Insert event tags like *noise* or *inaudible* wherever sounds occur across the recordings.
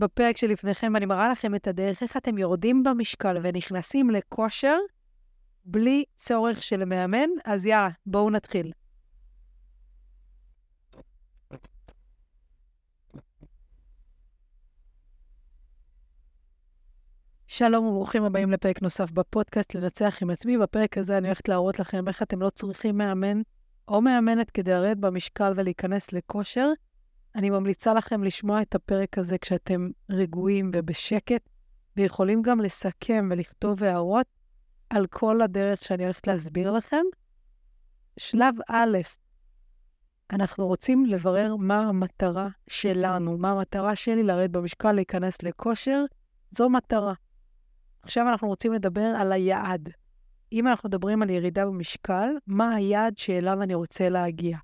בפרק שלפניכם, אני מראה לכם את הדרך, איך אתם יורדים במשקל ונכנסים לכושר בלי צורך של מאמן. אז יאללה, בואו נתחיל. שלום וברוכים הבאים לפרק נוסף בפודקאסט לנצח עם עצמי. בפרק הזה אני הולכת להראות לכם איך אתם לא צריכים מאמן או מאמנת כדי לרדת במשקל ולהיכנס לכושר. אני ממליצה לכם לשמוע את הפרק הזה כשאתם רגועים ובשקט, ויכולים גם לסכם ולכתוב הערות על כל הדרך שאני הולכת להסביר לכם. שלב א', אנחנו רוצים לברר מה המטרה שלנו, מה המטרה שלי לרדת במשקל, להיכנס לכושר. זו מטרה. עכשיו אנחנו רוצים לדבר על היעד. אם אנחנו מדברים על ירידה במשקל, מה היעד שאליו אני רוצה להגיע?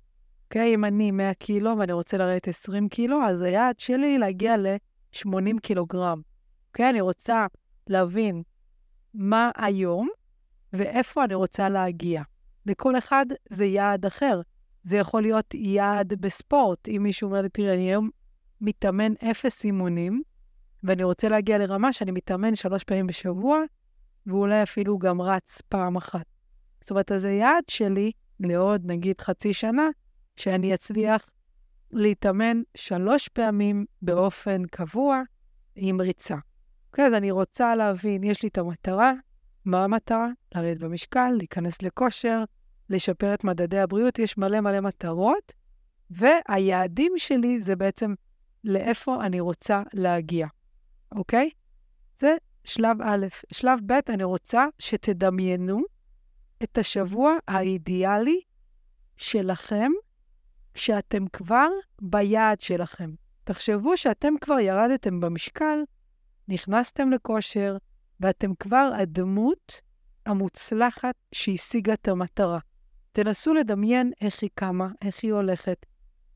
אוקיי? אם אני 100 קילו ואני רוצה לרדת 20 קילו, אז היעד שלי להגיע ל-80 קילוגרם. אוקיי? אני רוצה להבין מה היום ואיפה אני רוצה להגיע. לכל אחד זה יעד אחר. זה יכול להיות יעד בספורט. אם מישהו אומר לי, תראה, אני היום מתאמן אפס אימונים, ואני רוצה להגיע לרמה שאני מתאמן שלוש פעמים בשבוע, ואולי אפילו גם רץ פעם אחת. זאת אומרת, אז היעד שלי לעוד, נגיד, חצי שנה, שאני אצליח להתאמן שלוש פעמים באופן קבוע עם ריצה. אוקיי, אז אני רוצה להבין, יש לי את המטרה, מה המטרה? לרדת במשקל, להיכנס לכושר, לשפר את מדדי הבריאות, יש מלא מלא מטרות, והיעדים שלי זה בעצם לאיפה אני רוצה להגיע, אוקיי? זה שלב א'. שלב ב', אני רוצה שתדמיינו את השבוע האידיאלי שלכם כשאתם כבר ביעד שלכם. תחשבו שאתם כבר ירדתם במשקל, נכנסתם לכושר, ואתם כבר הדמות המוצלחת שהשיגה את המטרה. תנסו לדמיין איך היא קמה, איך היא הולכת,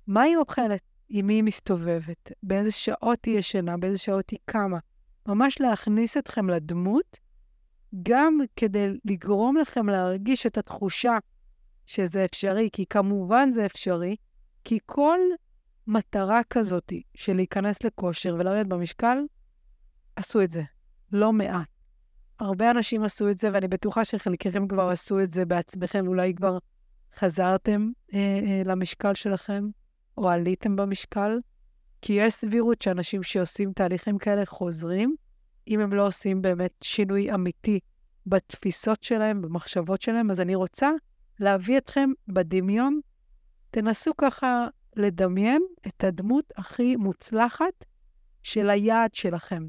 מה היא אוכלת, עם מי היא מסתובבת, באיזה שעות היא ישנה, באיזה שעות היא קמה. ממש להכניס אתכם לדמות, גם כדי לגרום לכם להרגיש את התחושה שזה אפשרי, כי כמובן זה אפשרי, כי כל מטרה כזאת של להיכנס לכושר ולרדת במשקל, עשו את זה. לא מעט. הרבה אנשים עשו את זה, ואני בטוחה שחלקכם כבר עשו את זה בעצמכם, אולי כבר חזרתם אה, אה, למשקל שלכם, או עליתם במשקל, כי יש סבירות שאנשים שעושים תהליכים כאלה חוזרים, אם הם לא עושים באמת שינוי אמיתי בתפיסות שלהם, במחשבות שלהם. אז אני רוצה להביא אתכם בדמיון, תנסו ככה לדמיין את הדמות הכי מוצלחת של היעד שלכם.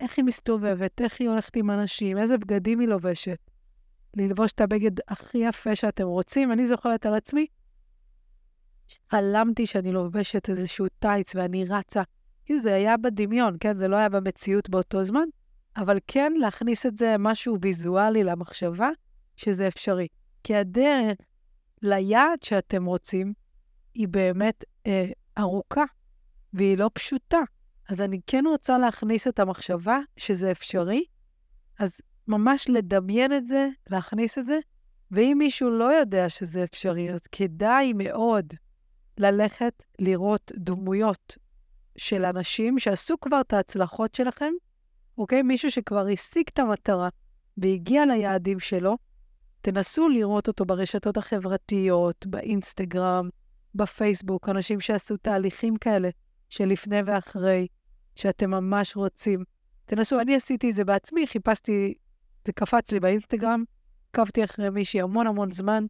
איך היא מסתובבת, איך היא הולכת עם אנשים, איזה בגדים היא לובשת. ללבוש את הבגד הכי יפה שאתם רוצים. אני זוכרת על עצמי, חלמתי שאני לובשת איזשהו טייץ ואני רצה. כי זה היה בדמיון, כן? זה לא היה במציאות באותו זמן, אבל כן להכניס את זה משהו ויזואלי למחשבה, שזה אפשרי. כי הדרך ליעד שאתם רוצים היא באמת אה, ארוכה, והיא לא פשוטה. אז אני כן רוצה להכניס את המחשבה שזה אפשרי, אז ממש לדמיין את זה, להכניס את זה, ואם מישהו לא יודע שזה אפשרי, אז כדאי מאוד ללכת לראות דמויות של אנשים שעשו כבר את ההצלחות שלכם, אוקיי? מישהו שכבר השיג את המטרה והגיע ליעדים שלו, תנסו לראות אותו ברשתות החברתיות, באינסטגרם, בפייסבוק, אנשים שעשו תהליכים כאלה של לפני ואחרי, שאתם ממש רוצים. תנסו, אני עשיתי את זה בעצמי, חיפשתי, זה קפץ לי באינסטגרם, עקבתי אחרי מישהי המון המון זמן,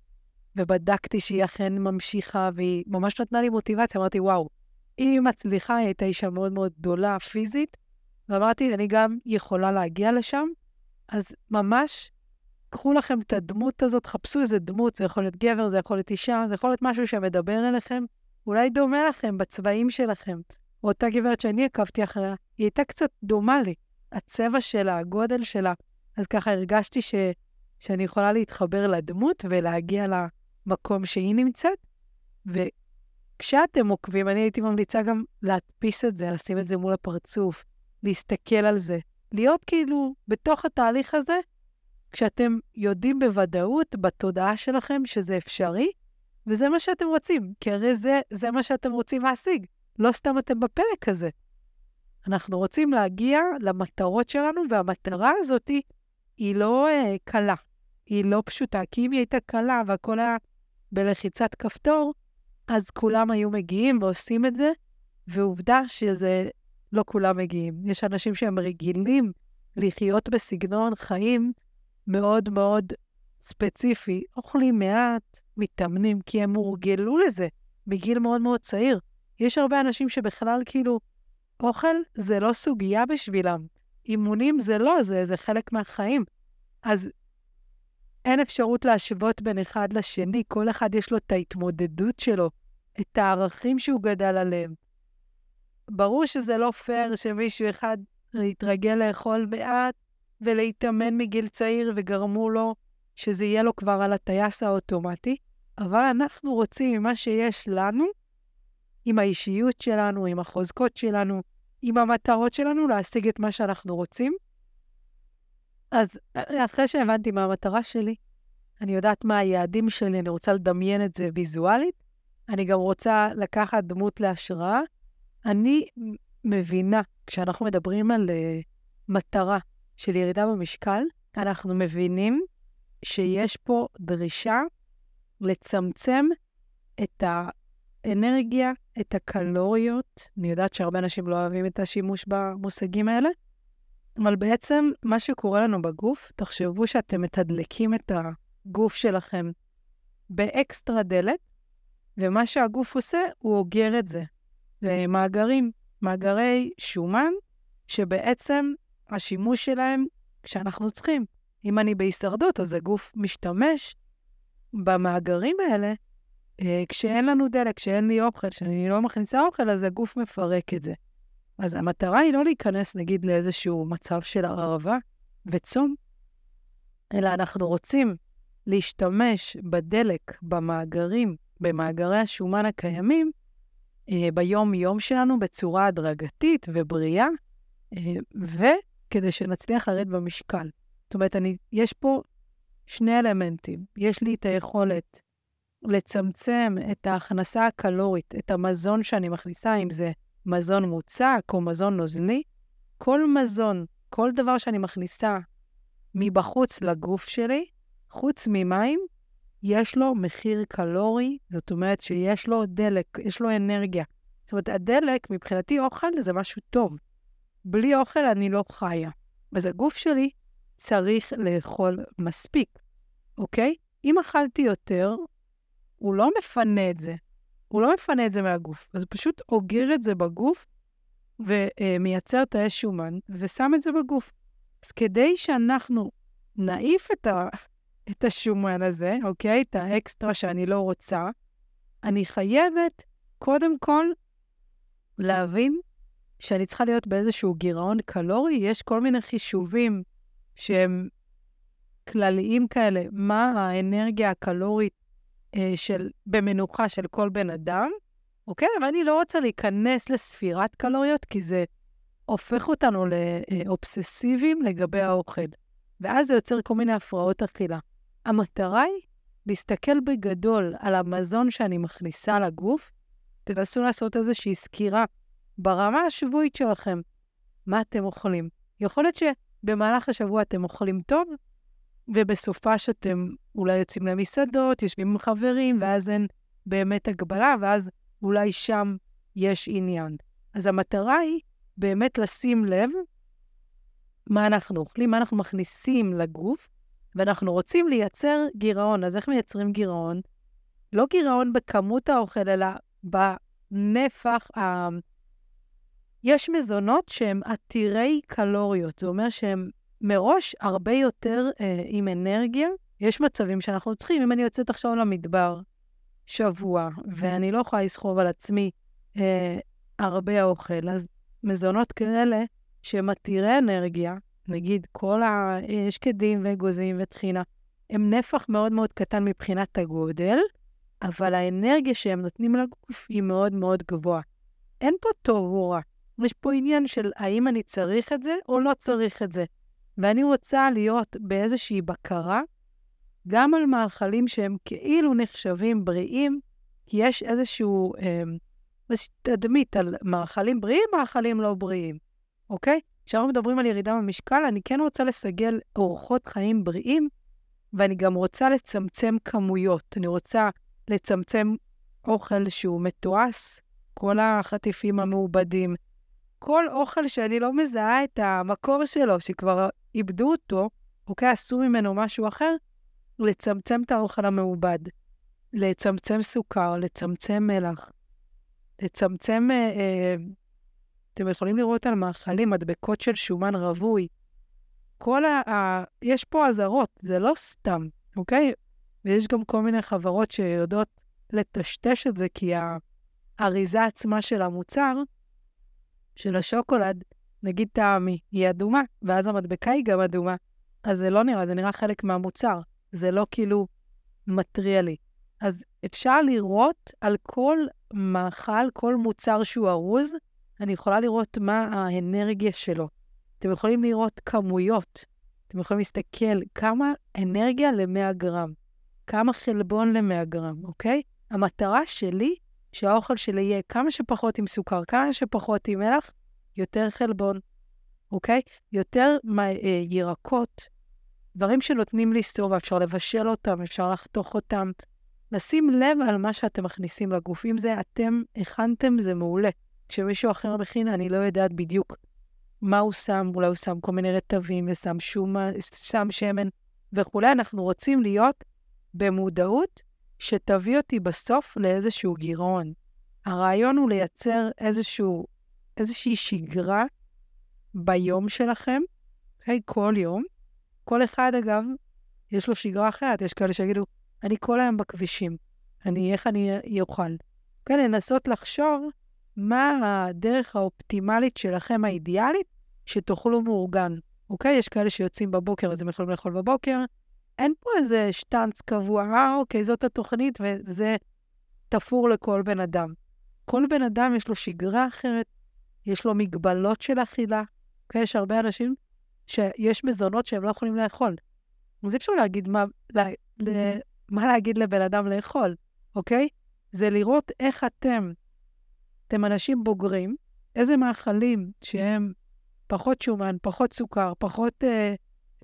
ובדקתי שהיא אכן ממשיכה, והיא ממש נתנה לי מוטיבציה. אמרתי, וואו, אם היא מצליחה, היא הייתה אישה מאוד מאוד גדולה פיזית, ואמרתי, אני גם יכולה להגיע לשם, אז ממש קחו לכם את הדמות הזאת, חפשו איזה דמות, זה יכול להיות גבר, זה יכול להיות אישה, זה יכול להיות משהו שמדבר אליכם, אולי דומה לכם בצבעים שלכם. אותה גברת שאני עקבתי אחריה, היא הייתה קצת דומה לי. הצבע שלה, הגודל שלה. אז ככה הרגשתי ש, שאני יכולה להתחבר לדמות ולהגיע למקום שהיא נמצאת. וכשאתם עוקבים, אני הייתי ממליצה גם להדפיס את זה, לשים את זה מול הפרצוף, להסתכל על זה, להיות כאילו בתוך התהליך הזה, כשאתם יודעים בוודאות, בתודעה שלכם, שזה אפשרי, וזה מה שאתם רוצים, כי הרי זה, זה מה שאתם רוצים להשיג. לא סתם אתם בפרק הזה. אנחנו רוצים להגיע למטרות שלנו, והמטרה הזאת היא לא uh, קלה, היא לא פשוטה, כי אם היא הייתה קלה והכל היה בלחיצת כפתור, אז כולם היו מגיעים ועושים את זה, ועובדה שזה לא כולם מגיעים. יש אנשים שהם רגילים לחיות בסגנון חיים מאוד מאוד ספציפי, אוכלים מעט, מתאמנים, כי הם הורגלו לזה מגיל מאוד מאוד צעיר. יש הרבה אנשים שבכלל כאילו, אוכל זה לא סוגיה בשבילם. אימונים זה לא, זה, זה חלק מהחיים. אז אין אפשרות להשוות בין אחד לשני, כל אחד יש לו את ההתמודדות שלו, את הערכים שהוא גדל עליהם. ברור שזה לא פייר שמישהו אחד יתרגל לאכול מעט ולהתאמן מגיל צעיר וגרמו לו שזה יהיה לו כבר על הטייס האוטומטי, אבל אנחנו רוצים ממה שיש לנו, עם האישיות שלנו, עם החוזקות שלנו, עם המטרות שלנו, להשיג את מה שאנחנו רוצים. אז אחרי שהבנתי מה המטרה שלי, אני יודעת מה היעדים שלי, אני רוצה לדמיין את זה ויזואלית, אני גם רוצה לקחת דמות להשראה. אני מבינה, כשאנחנו מדברים על uh, מטרה של ירידה במשקל, אנחנו מבינים שיש פה דרישה לצמצם את האנרגיה, את הקלוריות. אני יודעת שהרבה אנשים לא אוהבים את השימוש במושגים האלה, אבל בעצם מה שקורה לנו בגוף, תחשבו שאתם מתדלקים את הגוף שלכם באקסטרה דלק, ומה שהגוף עושה, הוא אוגר את זה. זה מאגרים, מאגרי שומן, שבעצם השימוש שלהם כשאנחנו צריכים. אם אני בהישרדות, אז הגוף משתמש במאגרים האלה אה, כשאין לנו דלק, כשאין לי אוכל, כשאני לא מכניסה אוכל, אז הגוף מפרק את זה. אז המטרה היא לא להיכנס, נגיד, לאיזשהו מצב של הרעבה וצום, אלא אנחנו רוצים להשתמש בדלק, במאגרים, במאגרי השומן הקיימים, אה, ביום-יום שלנו בצורה הדרגתית ובריאה, וכדי שנצליח לרדת במשקל. זאת אומרת, אני, יש פה שני אלמנטים. יש לי את היכולת לצמצם את ההכנסה הקלורית, את המזון שאני מכניסה, אם זה מזון מוצק או מזון נוזלי. כל מזון, כל דבר שאני מכניסה מבחוץ לגוף שלי, חוץ ממים, יש לו מחיר קלורי, זאת אומרת שיש לו דלק, יש לו אנרגיה. זאת אומרת, הדלק, מבחינתי אוכל זה משהו טוב. בלי אוכל אני לא חיה. אז הגוף שלי צריך לאכול מספיק, אוקיי? אם אכלתי יותר, הוא לא מפנה את זה. הוא לא מפנה את זה מהגוף, אז הוא פשוט אוגר את זה בגוף ומייצר תאי שומן ושם את זה בגוף. אז כדי שאנחנו נעיף את, ה, את השומן הזה, אוקיי? את האקסטרה שאני לא רוצה, אני חייבת קודם כל להבין שאני צריכה להיות באיזשהו גירעון קלורי. יש כל מיני חישובים שהם כלליים כאלה, מה האנרגיה הקלורית אה, של, במנוחה של כל בן אדם, אוקיי? אבל אני לא רוצה להיכנס לספירת קלוריות, כי זה הופך אותנו לאובססיביים לגבי האוכל. ואז זה יוצר כל מיני הפרעות אכילה. המטרה היא להסתכל בגדול על המזון שאני מכניסה לגוף, תנסו לעשות איזושהי סקירה ברמה השבועית שלכם. מה אתם אוכלים? יכול להיות שבמהלך השבוע אתם אוכלים טוב, ובסופה שאתם אולי יוצאים למסעדות, יושבים עם חברים, ואז אין באמת הגבלה, ואז אולי שם יש עניין. אז המטרה היא באמת לשים לב מה אנחנו אוכלים, מה אנחנו מכניסים לגוף, ואנחנו רוצים לייצר גירעון. אז איך מייצרים גירעון? לא גירעון בכמות האוכל, אלא בנפח. יש מזונות שהם עתירי קלוריות, זה אומר שהם מראש הרבה יותר אה, עם אנרגיה. יש מצבים שאנחנו צריכים, אם אני יוצאת עכשיו למדבר שבוע, ואני לא יכולה לסחוב על עצמי אה, הרבה אוכל, אז מזונות כאלה שהם עתירי אנרגיה, נגיד כל השקדים ואגוזים וטחינה, הם נפח מאוד מאוד קטן מבחינת הגודל, אבל האנרגיה שהם נותנים לגוף היא מאוד מאוד גבוהה. אין פה טוב או רע. יש פה עניין של האם אני צריך את זה או לא צריך את זה. ואני רוצה להיות באיזושהי בקרה, גם על מאכלים שהם כאילו נחשבים בריאים, כי יש איזשהו, איזושהי תדמית על מאכלים בריאים, מאכלים לא בריאים. אוקיי? כשאנחנו מדברים על ירידה במשקל, אני כן רוצה לסגל אורחות חיים בריאים, ואני גם רוצה לצמצם כמויות. אני רוצה לצמצם אוכל שהוא מתועש, כל החטיפים המעובדים, כל אוכל שאני לא מזהה את המקור שלו, שכבר איבדו אותו, אוקיי, עשו ממנו משהו אחר, לצמצם את האוכל המעובד, לצמצם סוכר, לצמצם מלח, לצמצם, אה, אה, אתם יכולים לראות על מאכלים, מדבקות של שומן רווי. כל ה... ה יש פה אזהרות, זה לא סתם, אוקיי? ויש גם כל מיני חברות שיודעות לטשטש את זה, כי האריזה עצמה של המוצר, של השוקולד, נגיד טעמי, היא אדומה, ואז המדבקה היא גם אדומה. אז זה לא נראה, זה נראה חלק מהמוצר. זה לא כאילו מטריע לי. אז אפשר לראות על כל מאכל, כל מוצר שהוא ארוז, אני יכולה לראות מה האנרגיה שלו. אתם יכולים לראות כמויות. אתם יכולים להסתכל כמה אנרגיה ל-100 גרם, כמה חלבון ל-100 גרם, אוקיי? המטרה שלי, שהאוכל שלי יהיה כמה שפחות עם סוכר, כמה שפחות עם מלח, יותר חלבון, אוקיי? יותר אה, ירקות, דברים שנותנים להסתובב, אפשר לבשל אותם, אפשר לחתוך אותם. לשים לב על מה שאתם מכניסים לגוף. אם זה אתם הכנתם, זה מעולה. כשמישהו אחר מכין, אני לא יודעת בדיוק מה הוא שם, אולי הוא שם כל מיני רטבים ושם שומה, שם שמן וכולי. אנחנו רוצים להיות במודעות שתביא אותי בסוף לאיזשהו גירעון. הרעיון הוא לייצר איזשהו, איזושהי שגרה ביום שלכם, okay, אוקיי? כל יום. כל אחד, אגב, יש לו שגרה אחרת. יש כאלה שיגידו, אני כל היום בכבישים, אני, איך אני אוכל? כן, לנסות לחשוב מה הדרך האופטימלית שלכם, האידיאלית, שתאכלו מאורגן. אוקיי? יש כאלה שיוצאים בבוקר, אז הם יכולים לאכול בבוקר. אין פה איזה שטאנץ קבוע, אה, אוקיי, זאת התוכנית, וזה תפור לכל בן אדם. כל בן אדם יש לו שגרה אחרת, יש לו מגבלות של אכילה. אוקיי? יש הרבה אנשים שיש מזונות שהם לא יכולים לאכול. אז אי אפשר להגיד מה, לה, ל, מה להגיד לבן אדם לאכול, אוקיי? זה לראות איך אתם, אתם אנשים בוגרים, איזה מאכלים שהם פחות שומן, פחות סוכר, פחות אה,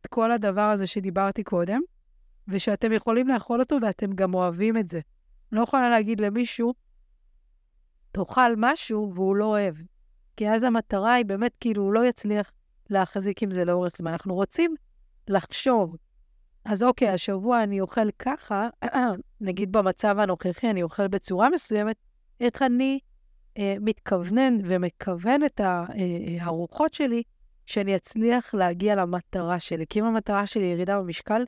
את כל הדבר הזה שדיברתי קודם, ושאתם יכולים לאכול אותו ואתם גם אוהבים את זה. לא יכולה להגיד למישהו, תאכל משהו והוא לא אוהב. כי אז המטרה היא באמת, כאילו, הוא לא יצליח להחזיק עם זה לאורך זמן. אנחנו רוצים לחשוב, אז אוקיי, השבוע אני אוכל ככה, *clears throat* נגיד במצב הנוכחי אני אוכל בצורה מסוימת, איך אני אה, מתכוונן ומכוון את הארוחות אה, שלי, שאני אצליח להגיע למטרה שלי. כי אם המטרה שלי היא ירידה במשקל,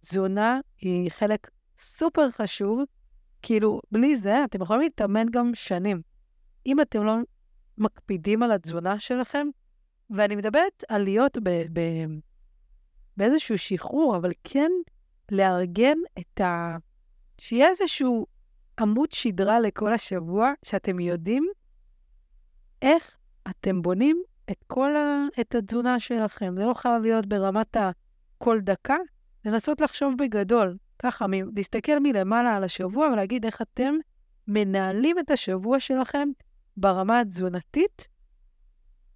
תזונה היא חלק סופר חשוב. כאילו, בלי זה אתם יכולים להתאמן גם שנים. אם אתם לא מקפידים על התזונה שלכם, ואני מדברת על להיות ב- ב- באיזשהו שחרור, אבל כן לארגן את ה... שיהיה איזשהו עמוד שדרה לכל השבוע, שאתם יודעים איך אתם בונים את כל ה... את התזונה שלכם. זה לא חייב להיות ברמת ה... כל דקה, לנסות לחשוב בגדול, ככה, מ... להסתכל מלמעלה על השבוע ולהגיד איך אתם מנהלים את השבוע שלכם ברמה התזונתית,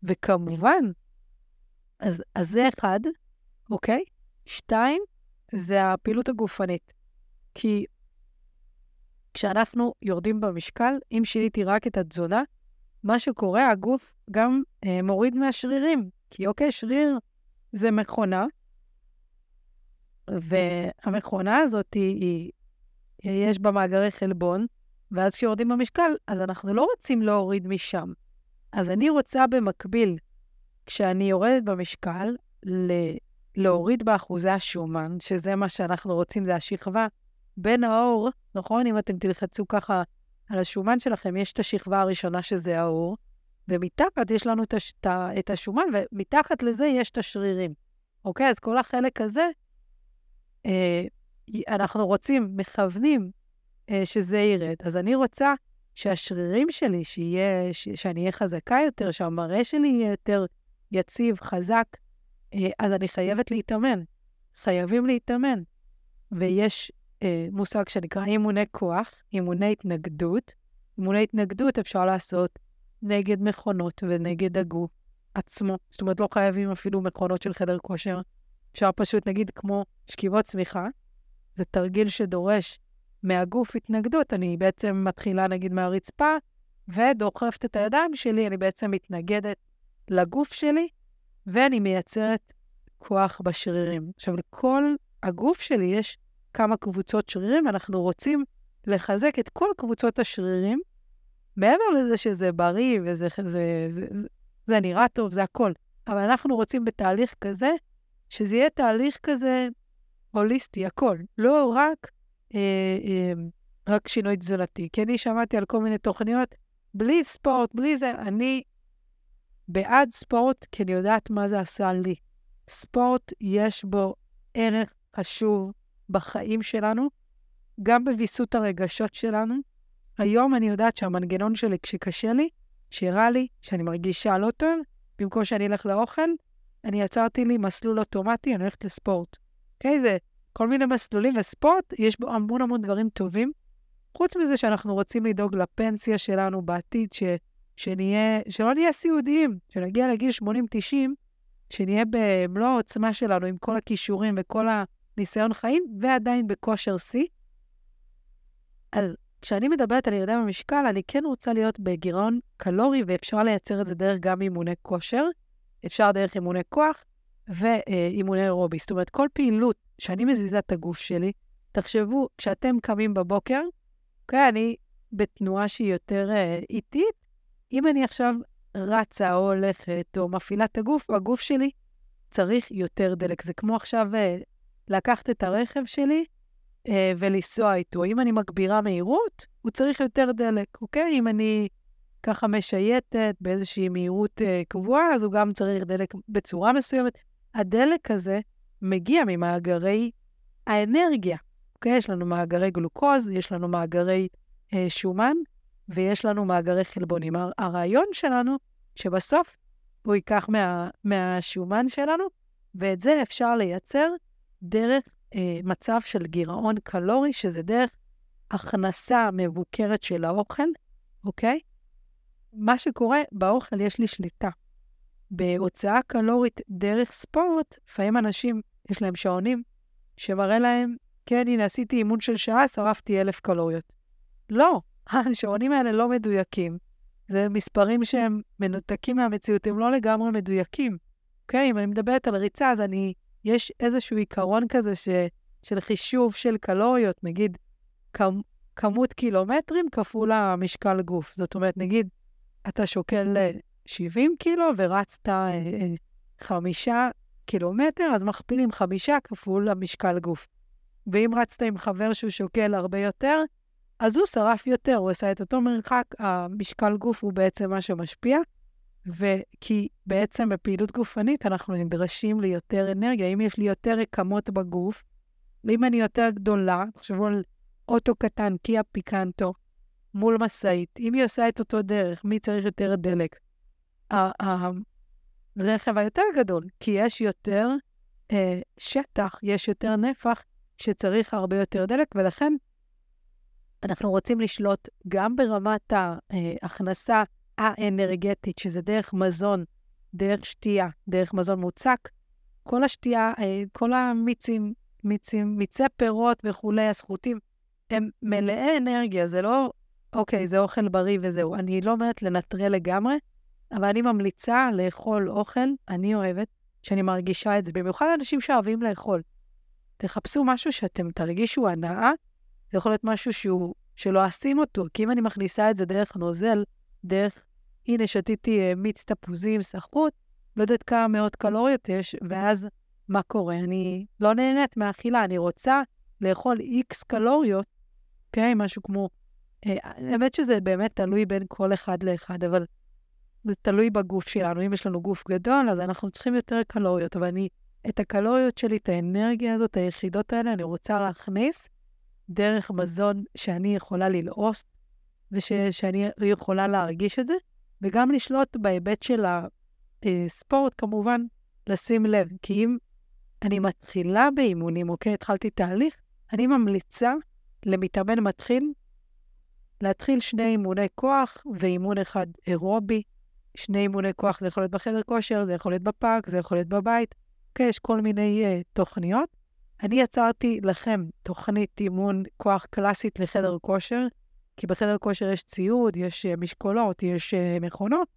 וכמובן, אז, אז זה אחד, אוקיי? שתיים, זה הפעילות הגופנית. כי כשאנחנו יורדים במשקל, אם שיניתי רק את התזונה, מה שקורה, הגוף גם אה, מוריד מהשרירים. כי אוקיי, שריר זה מכונה, והמכונה הזאת היא, היא, יש בה מאגרי חלבון, ואז כשיורדים במשקל, אז אנחנו לא רוצים להוריד משם. אז אני רוצה במקביל, כשאני יורדת במשקל, ל- להוריד באחוזי השומן, שזה מה שאנחנו רוצים, זה השכבה בין האור, נכון? אם אתם תלחצו ככה על השומן שלכם, יש את השכבה הראשונה שזה האור, ומתחת יש לנו את, הש- את השומן, ומתחת לזה יש את השרירים. אוקיי? אז כל החלק הזה, אה, אנחנו רוצים, מכוונים אה, שזה ירד. אז אני רוצה שהשרירים שלי, שיהיה, ש, שאני אהיה חזקה יותר, שהמראה שלי יהיה יותר יציב, חזק, אה, אז אני חייבת להתאמן. חייבים להתאמן. ויש אה, מושג שנקרא אימוני כוח, אימוני התנגדות. אימוני התנגדות אפשר לעשות נגד מכונות ונגד הגוף, עצמו. זאת אומרת, לא חייבים אפילו מכונות של חדר כושר. אפשר פשוט, נגיד, כמו שכיבות צמיחה, זה תרגיל שדורש מהגוף התנגדות. אני בעצם מתחילה, נגיד, מהרצפה, ודוחפת את הידיים שלי, אני בעצם מתנגדת לגוף שלי, ואני מייצרת כוח בשרירים. עכשיו, לכל הגוף שלי יש כמה קבוצות שרירים, ואנחנו רוצים לחזק את כל קבוצות השרירים, מעבר לזה שזה בריא וזה זה, זה, זה, זה נראה טוב, זה הכל. אבל אנחנו רוצים בתהליך כזה, שזה יהיה תהליך כזה הוליסטי, הכל. לא רק, אה, אה, רק שינוי תזונתי. כי אני שמעתי על כל מיני תוכניות, בלי ספורט, בלי זה, אני בעד ספורט, כי אני יודעת מה זה עשה לי. ספורט, יש בו ערך חשוב בחיים שלנו, גם בוויסות הרגשות שלנו. היום אני יודעת שהמנגנון שלי, כשקשה לי, שהראה לי שאני מרגישה לא טוב, במקום שאני אלך לאוכל, אני יצרתי לי מסלול אוטומטי, אני הולכת לספורט. אוקיי? Okay, זה כל מיני מסלולים, וספורט, יש בו המון המון דברים טובים. חוץ מזה שאנחנו רוצים לדאוג לפנסיה שלנו בעתיד, ש, שנהיה, שלא נהיה סיעודיים, שנגיע לגיל 80-90, שנהיה במלוא העוצמה שלנו עם כל הכישורים וכל הניסיון חיים, ועדיין בכושר שיא. אז כשאני מדברת על ירידה במשקל, אני כן רוצה להיות בגירעון קלורי, ואפשר לייצר את זה דרך גם אימוני כושר, אפשר דרך אימוני כוח ואימוני אירובי. זאת אומרת, כל פעילות שאני מזיזה את הגוף שלי, תחשבו, כשאתם קמים בבוקר, אוקיי, אני בתנועה שהיא יותר uh, איטית, אם אני עכשיו רצה או הולכת או מפעילה את הגוף, הגוף שלי צריך יותר דלק. זה כמו עכשיו uh, לקחת את הרכב שלי אה, ולנסוע איתו. אם אני מגבירה מהירות, הוא צריך יותר דלק, אוקיי? אם אני ככה משייטת באיזושהי מהירות אה, קבועה, אז הוא גם צריך דלק בצורה מסוימת. הדלק הזה מגיע ממאגרי האנרגיה, אוקיי? יש לנו מאגרי גלוקוז, יש לנו מאגרי אה, שומן, ויש לנו מאגרי חלבונים. הרעיון שלנו, שבסוף הוא ייקח מה, מהשומן שלנו, ואת זה אפשר לייצר דרך אה, מצב של גירעון קלורי, שזה דרך הכנסה מבוקרת של האוכל, אוקיי? מה שקורה, באוכל יש לי שליטה. בהוצאה קלורית דרך ספורט, לפעמים אנשים, יש להם שעונים, שמראה להם, כן, הנה, עשיתי אימון של שעה, שרפתי אלף קלוריות. לא, *laughs* השעונים האלה לא מדויקים. זה מספרים שהם מנותקים מהמציאות, הם לא לגמרי מדויקים. אוקיי? אם אני מדברת על ריצה, אז אני יש איזשהו עיקרון כזה ש, של חישוב של קלוריות, נגיד כמ, כמות קילומטרים כפול המשקל גוף. זאת אומרת, נגיד, אתה שוקל 70 קילו ורצת אה, אה, חמישה קילומטר, אז מכפילים חמישה כפול המשקל גוף. ואם רצת עם חבר שהוא שוקל הרבה יותר, אז הוא שרף יותר, הוא עשה את אותו מרחק, המשקל גוף הוא בעצם מה שמשפיע. וכי בעצם בפעילות גופנית אנחנו נדרשים ליותר אנרגיה. אם יש לי יותר רקמות בגוף, ואם אני יותר גדולה, תחשבו על אוטו קטן, קיה פיקנטו, מול משאית, אם היא עושה את אותו דרך, מי צריך יותר דלק? הרכב היותר גדול, כי יש יותר אה, שטח, יש יותר נפח שצריך הרבה יותר דלק, ולכן אנחנו רוצים לשלוט גם ברמת ההכנסה האנרגטית, שזה דרך מזון, דרך שתייה, דרך מזון מוצק, כל השתייה, אה, כל המיצים, מיצים, מיצי פירות וכולי, הסחוטים, הם מלאי אנרגיה, זה לא, אוקיי, זה אוכל בריא וזהו. אני לא אומרת לנטרל לגמרי, אבל אני ממליצה לאכול אוכל, אני אוהבת, שאני מרגישה את זה, במיוחד אנשים שאוהבים לאכול. תחפשו משהו שאתם תרגישו הנאה, זה יכול להיות משהו שהוא, שלא אשים אותו, כי אם אני מכניסה את זה דרך נוזל, דרך, הנה, שתיתי אה, מיץ תפוזים, סחוט, לא יודעת כמה מאות קלוריות יש, ואז מה קורה? אני לא נהנית מהאכילה, אני רוצה לאכול איקס קלוריות, אוקיי? משהו כמו... אה, האמת שזה באמת תלוי בין כל אחד לאחד, אבל זה תלוי בגוף שלנו. אם יש לנו גוף גדול, אז אנחנו צריכים יותר קלוריות, אבל אני, את הקלוריות שלי, את האנרגיה הזאת, היחידות האלה, אני רוצה להכניס דרך מזון שאני יכולה ללעוס ושאני יכולה להרגיש את זה, וגם לשלוט בהיבט של הספורט, כמובן, לשים לב. כי אם אני מתחילה באימונים, אוקיי? התחלתי תהליך, אני ממליצה למתאמן מתחיל להתחיל שני אימוני כוח ואימון אחד אירובי, שני אימוני כוח, זה יכול להיות בחדר כושר, זה יכול להיות בפארק, זה יכול להיות בבית. אוקיי, יש כל מיני uh, תוכניות. אני יצרתי לכם תוכנית אימון כוח קלאסית לחדר כושר, כי בחדר כושר יש ציוד, יש uh, משקולות, יש uh, מכונות,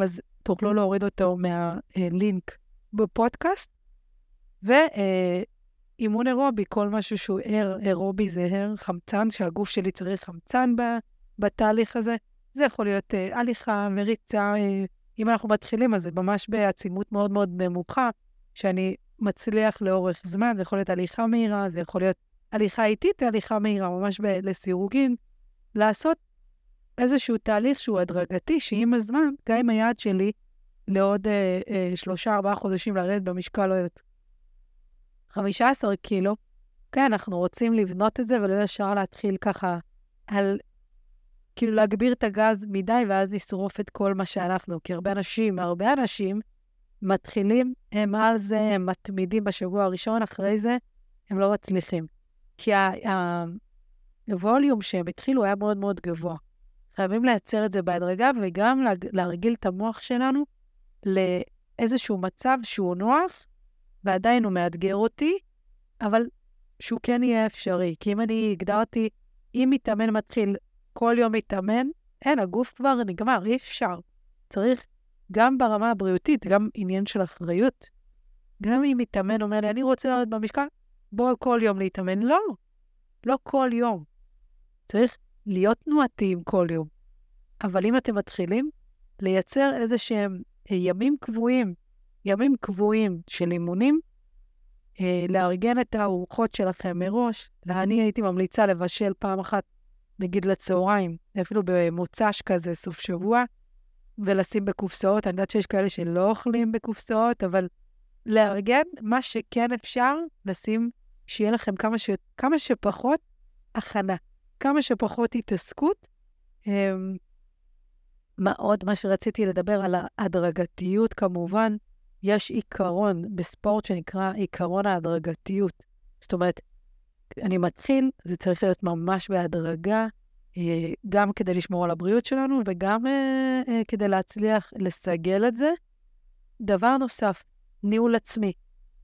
אז תוכלו להוריד אותו מהלינק בפודקאסט. ואימון אירובי, כל משהו שהוא ער, אירובי זה הר, חמצן, שהגוף שלי צריך חמצן בתהליך הזה. זה יכול להיות הליכה וריצה. Uh, אם אנחנו מתחילים, אז זה ממש בעצימות מאוד מאוד נמוכה, שאני מצליח לאורך זמן. זה יכול להיות הליכה מהירה, זה יכול להיות הליכה איטית, הליכה מהירה, ממש ב- לסירוגין. לעשות איזשהו תהליך שהוא הדרגתי, שעם הזמן, גם עם היעד שלי, לעוד אה, אה, שלושה, ארבעה חודשים לרדת במשקל, לא יודעת, 15 קילו, כן, אנחנו רוצים לבנות את זה ולא ישר להתחיל ככה על, כאילו להגביר את הגז מדי ואז לשרוף את כל מה שאנחנו. כי הרבה אנשים, הרבה אנשים מתחילים, הם על זה, הם מתמידים בשבוע הראשון, אחרי זה הם לא מצליחים. כי הווליום שהם התחילו היה מאוד מאוד גבוה. חייבים לייצר את זה בהדרגה וגם להרגיל את המוח שלנו לאיזשהו מצב שהוא נוח, ועדיין הוא מאתגר אותי, אבל שהוא כן יהיה אפשרי. כי אם אני הגדרתי, אם מתאמן מתחיל כל יום מתאמן, אין, הגוף כבר נגמר, אי אפשר. צריך גם ברמה הבריאותית, גם עניין של אחריות. גם אם מתאמן אומר לי, אני רוצה לרדת במשקל, בוא כל יום להתאמן. לא, לא כל יום. צריך להיות תנועתיים כל יום. אבל אם אתם מתחילים, לייצר איזה שהם ימים קבועים, ימים קבועים של אימונים, אה, לארגן את הארוחות שלכם מראש. אני הייתי ממליצה לבשל פעם אחת, נגיד לצהריים, אפילו במוצ"ש כזה, סוף שבוע, ולשים בקופסאות. אני יודעת שיש כאלה שלא אוכלים בקופסאות, אבל לארגן מה שכן אפשר, לשים, שיהיה לכם כמה, ש... כמה שפחות הכנה, כמה שפחות התעסקות. אמ, מה עוד? מה שרציתי לדבר על ההדרגתיות, כמובן, יש עיקרון בספורט שנקרא עיקרון ההדרגתיות. זאת אומרת, אני מתחיל, זה צריך להיות ממש בהדרגה, אה, גם כדי לשמור על הבריאות שלנו וגם אה, אה, כדי להצליח לסגל את זה. דבר נוסף, ניהול עצמי.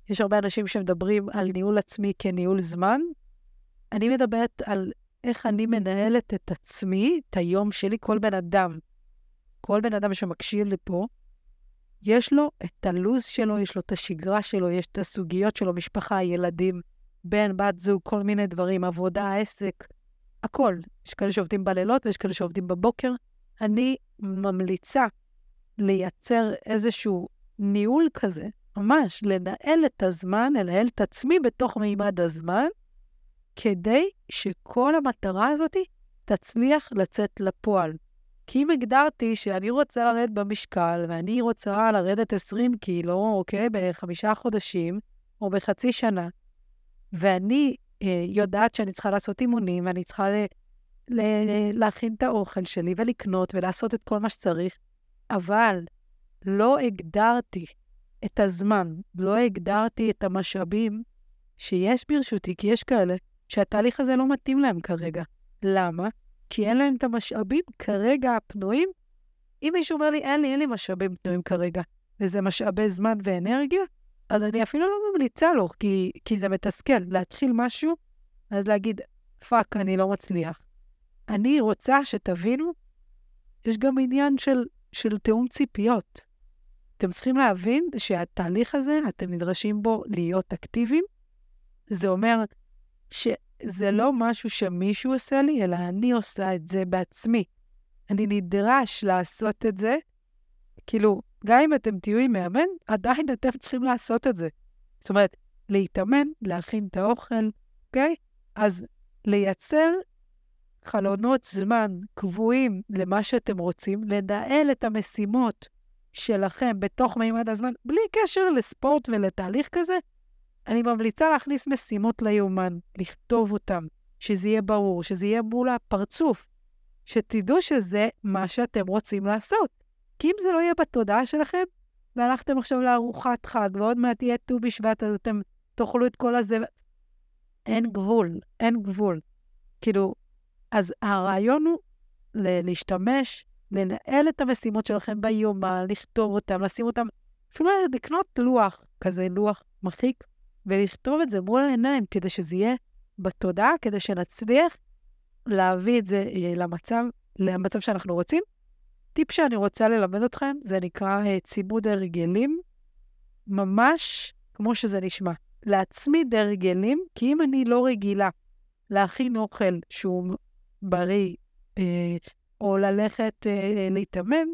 יש הרבה אנשים שמדברים על ניהול עצמי כניהול זמן. אני מדברת על איך אני מנהלת את עצמי, את היום שלי, כל בן אדם. כל בן אדם שמקשיב לפה, יש לו את הלו"ז שלו, יש לו את השגרה שלו, יש את הסוגיות שלו, משפחה, ילדים, בן, בת זוג, כל מיני דברים, עבודה, עסק, הכל. יש כאלה שעובדים בלילות ויש כאלה שעובדים בבוקר. אני ממליצה לייצר איזשהו ניהול כזה, ממש לנהל את הזמן, לנהל את עצמי בתוך מימד הזמן, כדי שכל המטרה הזאת תצליח לצאת לפועל. כי אם הגדרתי שאני רוצה לרדת במשקל, ואני רוצה לרדת 20 קילו, אוקיי, בחמישה חודשים, או בחצי שנה, ואני אה, יודעת שאני צריכה לעשות אימונים, ואני צריכה ל- ל- להכין את האוכל שלי, ולקנות, ולעשות את כל מה שצריך, אבל לא הגדרתי את הזמן, לא הגדרתי את המשאבים שיש ברשותי, כי יש כאלה שהתהליך הזה לא מתאים להם כרגע. למה? כי אין להם את המשאבים כרגע הפנויים. אם מישהו אומר לי, אין לי, אין לי משאבים פנויים כרגע, וזה משאבי זמן ואנרגיה, אז אני אפילו לא ממליצה לו, כי, כי זה מתסכל. להתחיל משהו, אז להגיד, fuck, אני לא מצליח. אני רוצה שתבינו, יש גם עניין של, של תיאום ציפיות. אתם צריכים להבין שהתהליך הזה, אתם נדרשים בו להיות אקטיביים. זה אומר ש... זה לא משהו שמישהו עושה לי, אלא אני עושה את זה בעצמי. אני נדרש לעשות את זה. כאילו, גם אם אתם תהיו עם מאמן, עדיין אתם צריכים לעשות את זה. זאת אומרת, להתאמן, להכין את האוכל, אוקיי? אז לייצר חלונות זמן קבועים למה שאתם רוצים, לנהל את המשימות שלכם בתוך מימד הזמן, בלי קשר לספורט ולתהליך כזה, אני ממליצה להכניס משימות ליומן, לכתוב אותן, שזה יהיה ברור, שזה יהיה מול הפרצוף, שתדעו שזה מה שאתם רוצים לעשות. כי אם זה לא יהיה בתודעה שלכם, והלכתם עכשיו לארוחת חג, ועוד מעט יהיה ט"ו בשבט, אז אתם תאכלו את כל הזה. אין גבול, אין גבול. כאילו, אז הרעיון הוא להשתמש לנהל את המשימות שלכם ביומן, לכתוב אותם, לשים אותם, אפילו לקנות לוח, כזה לוח מחיק, ולכתוב את זה מול העיניים, כדי שזה יהיה בתודעה, כדי שנצליח להביא את זה אה, למצב, למצב שאנחנו רוצים. טיפ שאני רוצה ללמד אתכם, זה נקרא uh, צימוד הרגלים, ממש כמו שזה נשמע. להצמיד הרגלים, כי אם אני לא רגילה להכין אוכל שהוא בריא, אה, או ללכת אה, להתאמן,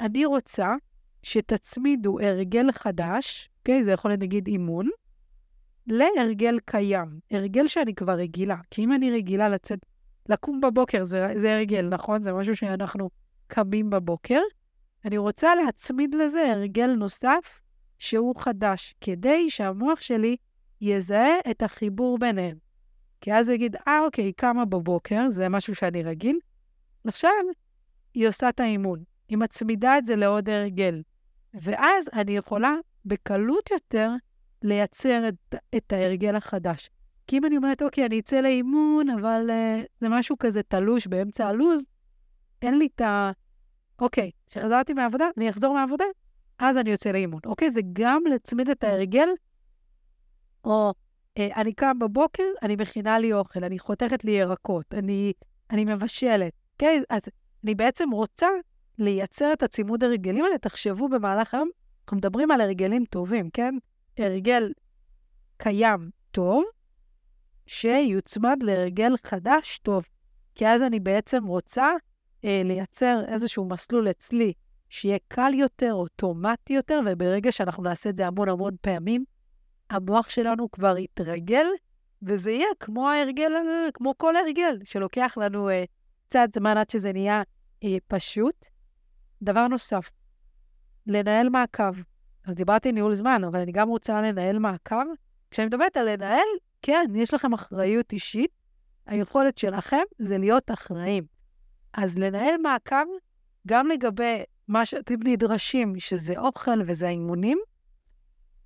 אני רוצה שתצמידו הרגל חדש, אוקיי? זה יכול להיות נגיד אימון, להרגל קיים, הרגל שאני כבר רגילה. כי אם אני רגילה לצאת, לקום בבוקר, זה, זה הרגל, נכון? זה משהו שאנחנו קמים בבוקר. אני רוצה להצמיד לזה הרגל נוסף שהוא חדש, כדי שהמוח שלי יזהה את החיבור ביניהם. כי אז הוא יגיד, אה, אוקיי, קמה בבוקר, זה משהו שאני רגיל. עכשיו, היא עושה את האימון. היא מצמידה את זה לעוד הרגל. ואז אני יכולה בקלות יותר לייצר את, את ההרגל החדש. כי אם אני אומרת, אוקיי, אני אצא לאימון, אבל uh, זה משהו כזה תלוש באמצע הלו"ז, אין לי את ה... אוקיי, כשחזרתי מהעבודה, אני אחזור מהעבודה, אז אני יוצא לאימון. אוקיי? זה גם להצמיד את ההרגל, או אה, אני קם בבוקר, אני מכינה לי אוכל, אני חותכת לי ירקות, אני, אני מבשלת. אוקיי? אז אני בעצם רוצה לייצר את הצימוד הרגלים האלה. תחשבו במהלך היום, אנחנו מדברים על הרגלים טובים, כן? הרגל קיים טוב, שיוצמד להרגל חדש טוב. כי אז אני בעצם רוצה אה, לייצר איזשהו מסלול אצלי שיהיה קל יותר, אוטומטי יותר, וברגע שאנחנו נעשה את זה המון המון פעמים, המוח שלנו כבר יתרגל, וזה יהיה כמו ההרגל, כמו כל הרגל, שלוקח לנו אה, קצת זמן עד שזה נהיה אה, פשוט. דבר נוסף, לנהל מעקב. אז דיברתי ניהול זמן, אבל אני גם רוצה לנהל מעקב. כשאני מדברת על לנהל, כן, יש לכם אחריות אישית. היכולת שלכם זה להיות אחראים. אז לנהל מעקב, גם לגבי מה שאתם נדרשים, שזה אוכל וזה האימונים,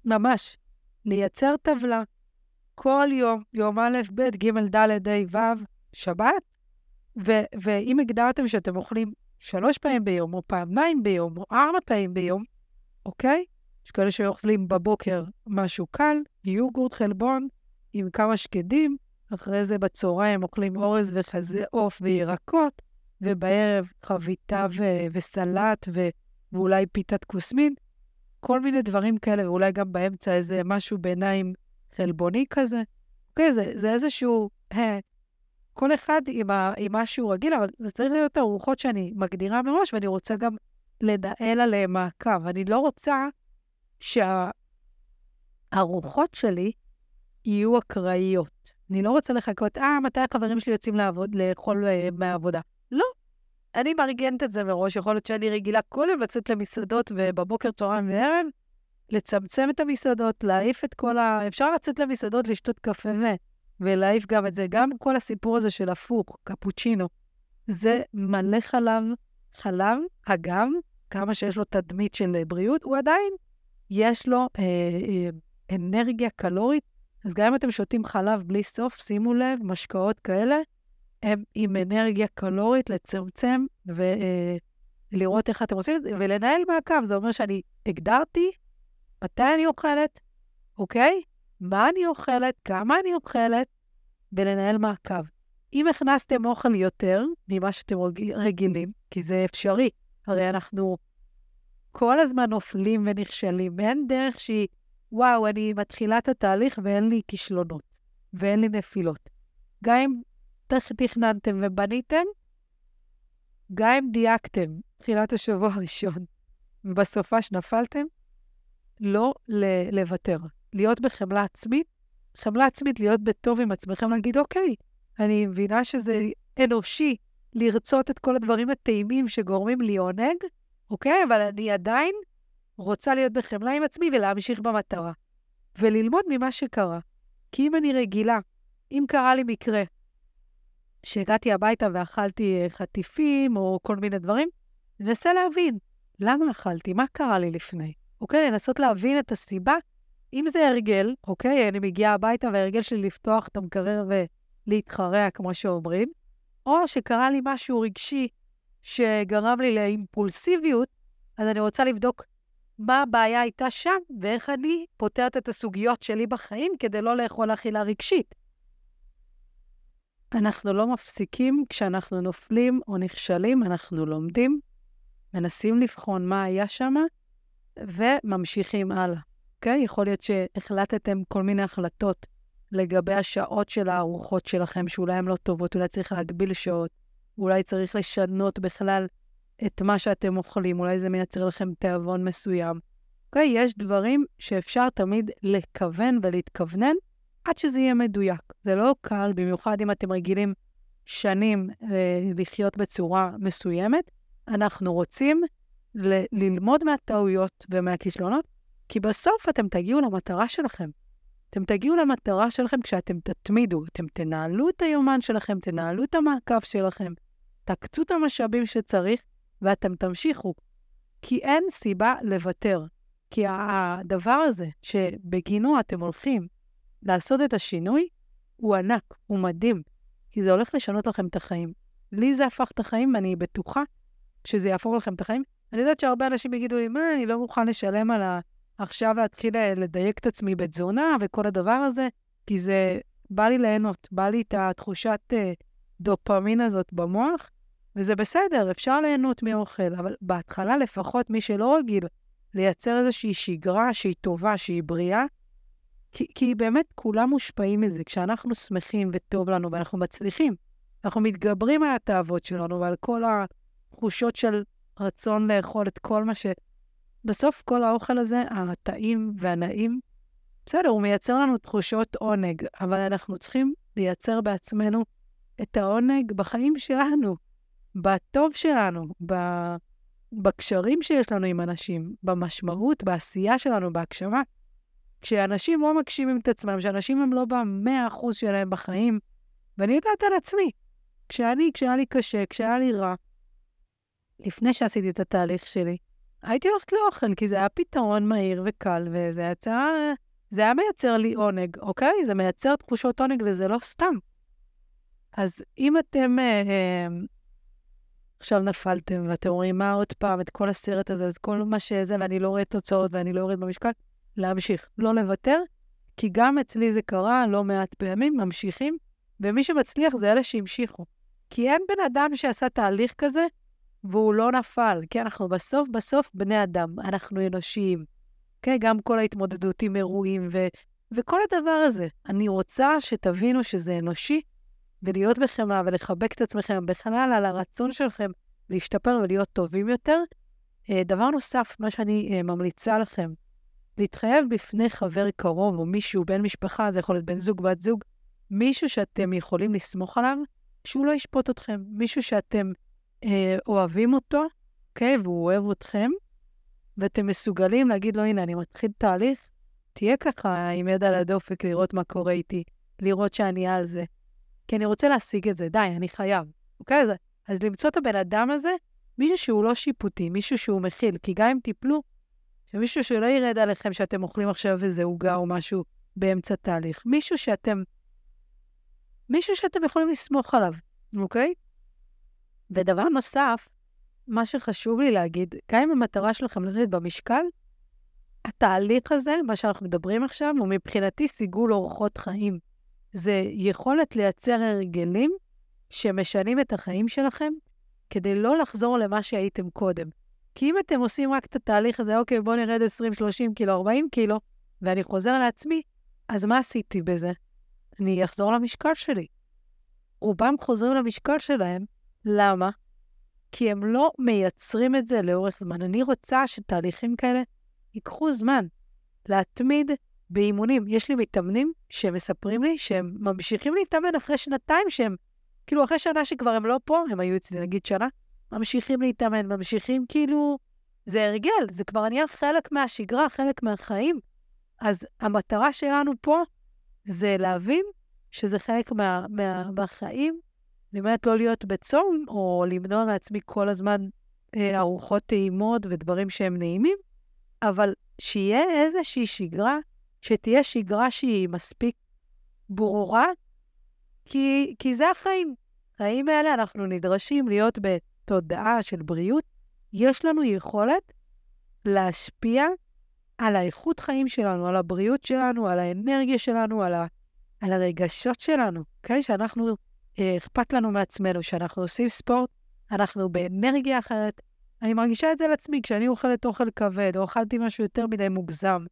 ממש, לייצר טבלה כל יום, יום א', ב', ג', ד', ה', ו', שבת, ו- ואם הגדרתם שאתם אוכלים שלוש פעמים ביום, או פעמיים ביום, או ארבע פעמים ביום, אוקיי? יש כאלה שאוכלים בבוקר משהו קל, יוגורט, חלבון, עם כמה שקדים, אחרי זה בצהריים אוכלים אורז וחזה עוף וירקות, ובערב חביתה ו- וסלט ו- ואולי פיתת כוסמין, כל מיני דברים כאלה, ואולי גם באמצע איזה משהו ביניים חלבוני כזה. אוקיי, זה, זה איזשהו... אה, כל אחד עם, ה, עם מה שהוא רגיל, אבל זה צריך להיות ארוחות שאני מגדירה מראש, ואני רוצה גם לנהל עליהן מעקב. אני לא רוצה שהארוחות שלי יהיו אקראיות. אני לא רוצה לחכות, אה, מתי החברים שלי יוצאים לעבוד, לאכול uh, מהעבודה. לא. אני מארגנת את זה מראש, יכול להיות שאני רגילה כל יום לצאת למסעדות ובבוקר, צהריים וערב, לצמצם את המסעדות, להעיף את כל ה... אפשר לצאת למסעדות, לשתות קפה ו... ולהעיף גם את זה. גם כל הסיפור הזה של הפוך, קפוצ'ינו, זה מלא חלב. חלב, אגב, כמה שיש לו תדמית של בריאות, הוא עדיין, יש לו אה, אה, אנרגיה קלורית. אז גם אם אתם שותים חלב בלי סוף, שימו לב, משקאות כאלה, הם עם אנרגיה קלורית לצמצם ולראות אה, איך אתם עושים את זה, ולנהל מעקב. זה אומר שאני הגדרתי מתי אני אוכלת, אוקיי? מה אני אוכלת, כמה אני אוכלת, ולנהל מעקב. אם הכנסתם אוכל יותר ממה שאתם רגילים, כי זה אפשרי, הרי אנחנו כל הזמן נופלים ונכשלים, ואין דרך שהיא, וואו, אני מתחילה את התהליך ואין לי כישלונות, ואין לי נפילות. גם אם תכננתם ובניתם, גם אם דייקתם תחילת השבוע הראשון ובסופה שנפלתם, לא לוותר. להיות בחמלה עצמית, חמלה עצמית, להיות בטוב עם עצמכם, להגיד, אוקיי, אני מבינה שזה אנושי לרצות את כל הדברים הטעימים שגורמים לי עונג, אוקיי? אבל אני עדיין רוצה להיות בחמלה עם עצמי ולהמשיך במטרה. וללמוד ממה שקרה. כי אם אני רגילה, אם קרה לי מקרה שהגעתי הביתה ואכלתי אה, חטיפים או כל מיני דברים, ננסה להבין למה אכלתי, מה קרה לי לפני. אוקיי? לנסות להבין את הסיבה. אם זה הרגל, אוקיי? אני מגיעה הביתה וההרגל שלי לפתוח את המקרר ולהתחרע, כמו שאומרים, או שקרה לי משהו רגשי שגרם לי לאימפולסיביות, אז אני רוצה לבדוק מה הבעיה הייתה שם, ואיך אני פותרת את הסוגיות שלי בחיים כדי לא לאכול אכילה רגשית. אנחנו לא מפסיקים כשאנחנו נופלים או נכשלים, אנחנו לומדים, מנסים לבחון מה היה שם, וממשיכים הלאה. אוקיי? Okay? יכול להיות שהחלטתם כל מיני החלטות לגבי השעות של הארוחות שלכם, שאולי הן לא טובות, אולי צריך להגביל שעות, אולי צריך לשנות בכלל את מה שאתם אוכלים, אולי זה מייצר לכם תיאבון מסוים. אוקיי? Okay? יש דברים שאפשר תמיד לכוון ולהתכוונן עד שזה יהיה מדויק. זה לא קל, במיוחד אם אתם רגילים שנים אה, לחיות בצורה מסוימת. אנחנו רוצים ל- ללמוד מהטעויות ומהכישלונות, כי בסוף אתם תגיעו למטרה שלכם. אתם תגיעו למטרה שלכם כשאתם תתמידו, אתם תנהלו את היומן שלכם, תנהלו את המעקב שלכם, תקצו את המשאבים שצריך, ואתם תמשיכו. כי אין סיבה לוותר. כי הדבר הזה שבגינו אתם הולכים לעשות את השינוי, הוא ענק, הוא מדהים, כי זה הולך לשנות לכם את החיים. לי זה הפך את החיים, ואני בטוחה שזה יהפוך לכם את החיים. אני יודעת שהרבה אנשים יגידו לי, מה, אני לא מוכן לשלם על ה... עכשיו להתחיל לדייק את עצמי בתזונה וכל הדבר הזה, כי זה בא לי ליהנות, בא לי את התחושת uh, דופמין הזאת במוח, וזה בסדר, אפשר ליהנות מאוכל, אבל בהתחלה לפחות מי שלא רגיל לייצר איזושהי שגרה שהיא טובה, שהיא בריאה, כי, כי באמת כולם מושפעים מזה. כשאנחנו שמחים וטוב לנו ואנחנו מצליחים, אנחנו מתגברים על התאוות שלנו ועל כל התחושות של רצון לאכול את כל מה ש... בסוף כל האוכל הזה, הטעים והנעים, בסדר, הוא מייצר לנו תחושות עונג, אבל אנחנו צריכים לייצר בעצמנו את העונג בחיים שלנו, בטוב שלנו, ב... בקשרים שיש לנו עם אנשים, במשמעות, בעשייה שלנו, בהגשמה. כשאנשים לא מגשימים את עצמם, כשאנשים הם לא במאה אחוז שלהם בחיים, ואני יודעת על עצמי, כשאני, כשהיה לי קשה, כשהיה לי רע, לפני שעשיתי את התהליך שלי, הייתי הולכת לאוכל, כי זה היה פתרון מהיר וקל, וזה יצא, זה היה מייצר לי עונג, אוקיי? זה מייצר תחושות עונג, וזה לא סתם. אז אם אתם אה, אה, עכשיו נפלתם, ואתם אומרים, מה עוד פעם, את כל הסרט הזה, אז כל מה שזה, ואני לא רואה תוצאות ואני לא יורד במשקל, להמשיך, לא לוותר, כי גם אצלי זה קרה לא מעט פעמים, ממשיכים, ומי שמצליח זה אלה שהמשיכו. כי אין בן אדם שעשה תהליך כזה והוא לא נפל, כי אנחנו בסוף בסוף בני אדם, אנחנו אנושיים. כן, גם כל ההתמודדות עם אירועים ו- וכל הדבר הזה. אני רוצה שתבינו שזה אנושי, ולהיות בחמלה ולחבק את עצמכם בכלל על הרצון שלכם להשתפר ולהיות טובים יותר. אה, דבר נוסף, מה שאני אה, ממליצה לכם, להתחייב בפני חבר קרוב או מישהו, בן משפחה, זה יכול להיות בן זוג, בת זוג, מישהו שאתם יכולים לסמוך עליו, שהוא לא ישפוט אתכם, מישהו שאתם אוהבים אותו, אוקיי? והוא אוהב אתכם, ואתם מסוגלים להגיד לו, הנה, אני מתחיל תהליך, תהיה ככה עם יד על הדופק, לראות מה קורה איתי, לראות שאני על זה. כי אני רוצה להשיג את זה, די, אני חייב, אוקיי? אז, אז למצוא את הבן אדם הזה, מישהו שהוא לא שיפוטי, מישהו שהוא מכיל, כי גם אם תיפלו, שמישהו שלא ירד עליכם שאתם אוכלים עכשיו איזה עוגה או משהו באמצע תהליך. מישהו שאתם... מישהו שאתם יכולים לסמוך עליו, אוקיי? ודבר נוסף, מה שחשוב לי להגיד, גם אם המטרה שלכם לרדת במשקל, התהליך הזה, מה שאנחנו מדברים עכשיו, הוא מבחינתי סיגול אורחות חיים. זה יכולת לייצר הרגלים שמשנים את החיים שלכם כדי לא לחזור למה שהייתם קודם. כי אם אתם עושים רק את התהליך הזה, אוקיי, בואו נרד 20, 30 קילו, 40 קילו, ואני חוזר לעצמי, אז מה עשיתי בזה? אני אחזור למשקל שלי. רובם חוזרים למשקל שלהם, למה? כי הם לא מייצרים את זה לאורך זמן. אני רוצה שתהליכים כאלה ייקחו זמן. להתמיד באימונים. יש לי מתאמנים שמספרים לי שהם ממשיכים להתאמן אחרי שנתיים שהם, כאילו אחרי שנה שכבר הם לא פה, הם היו אצלי נגיד שנה, ממשיכים להתאמן, ממשיכים כאילו, זה הרגל, זה כבר נהיה חלק מהשגרה, חלק מהחיים. אז המטרה שלנו פה זה להבין שזה חלק מה, מה, מהחיים. אני אומרת לא להיות בצום, או למנוע מעצמי כל הזמן אה, ארוחות טעימות ודברים שהם נעימים, אבל שיהיה איזושהי שגרה, שתהיה שגרה שהיא מספיק ברורה, כי, כי זה החיים. החיים האלה אנחנו נדרשים להיות ב... תודעה של בריאות, יש לנו יכולת להשפיע על האיכות חיים שלנו, על הבריאות שלנו, על האנרגיה שלנו, על, ה, על הרגשות שלנו, אוקיי? שאנחנו, אכפת לנו מעצמנו, שאנחנו עושים ספורט, אנחנו באנרגיה אחרת. אני מרגישה את זה על עצמי כשאני אוכלת אוכל כבד, או אכלתי משהו יותר מדי מוגזם,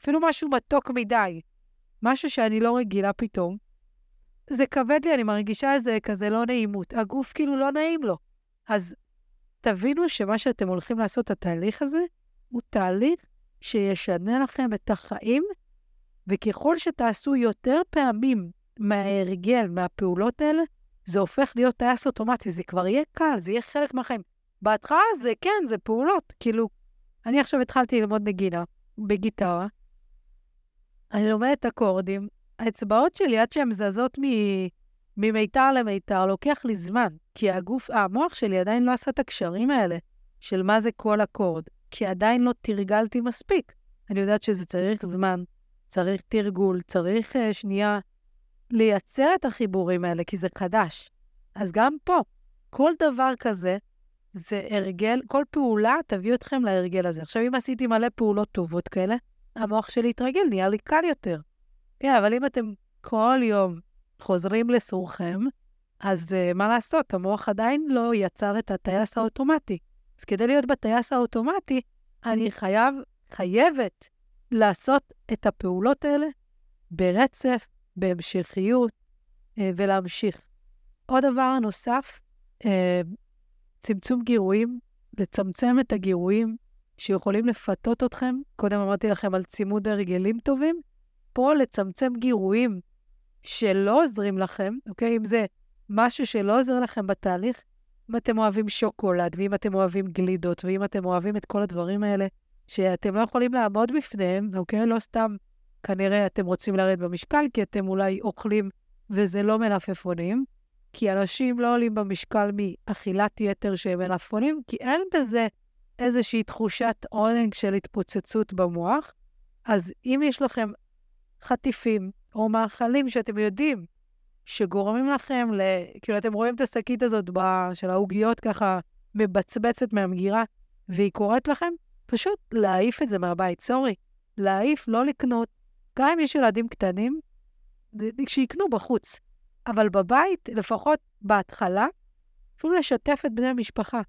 אפילו משהו מתוק מדי, משהו שאני לא רגילה פתאום. זה כבד לי, אני מרגישה איזה כזה לא נעימות. הגוף כאילו לא נעים לו. אז תבינו שמה שאתם הולכים לעשות, התהליך הזה, הוא תהליך שישנה לכם את החיים, וככל שתעשו יותר פעמים מההרגל, מהפעולות האלה, זה הופך להיות טייס אוטומטי, זה כבר יהיה קל, זה יהיה חלק מהחיים. בהתחלה זה כן, זה פעולות. כאילו, אני עכשיו התחלתי ללמוד נגינה בגיטרה, אני לומדת אקורדים, האצבעות שלי, עד שהן זזות ממיתר למיתר, לוקח לי זמן, כי הגוף, המוח שלי עדיין לא עשה את הקשרים האלה של מה זה כל אקורד, כי עדיין לא תרגלתי מספיק. אני יודעת שזה צריך זמן, צריך תרגול, צריך uh, שנייה לייצר את החיבורים האלה, כי זה חדש. אז גם פה, כל דבר כזה, זה הרגל, כל פעולה תביא אתכם להרגל הזה. עכשיו, אם עשיתי מלא פעולות טובות כאלה, המוח שלי יתרגל, נהיה לי קל יותר. כן, אבל אם אתם כל יום חוזרים לסורכם, אז uh, מה לעשות, המוח עדיין לא יצר את הטייס האוטומטי. אז כדי להיות בטייס האוטומטי, אני חייב, חייבת, לעשות את הפעולות האלה ברצף, בהמשכיות, uh, ולהמשיך. עוד דבר נוסף, uh, צמצום גירויים, לצמצם את הגירויים שיכולים לפתות אתכם. קודם אמרתי לכם על צימוד הרגלים טובים, פה לצמצם גירויים שלא עוזרים לכם, אוקיי? אם זה משהו שלא עוזר לכם בתהליך, אם אתם אוהבים שוקולד, ואם אתם אוהבים גלידות, ואם אתם אוהבים את כל הדברים האלה, שאתם לא יכולים לעמוד בפניהם, אוקיי? לא סתם כנראה אתם רוצים לרדת במשקל, כי אתם אולי אוכלים וזה לא מלפפונים, כי אנשים לא עולים במשקל מאכילת יתר שהם מלפפונים, כי אין בזה איזושהי תחושת עונג של התפוצצות במוח. אז אם יש לכם חטיפים או מאכלים שאתם יודעים שגורמים לכם ל... כאילו, אתם רואים את השקית הזאת ב... של העוגיות ככה מבצבצת מהמגירה, והיא קוראת לכם, פשוט להעיף את זה מהבית. סורי, להעיף, לא לקנות. גם אם יש ילדים קטנים, שיקנו בחוץ. אבל בבית, לפחות בהתחלה, אפילו לשתף את בני המשפחה.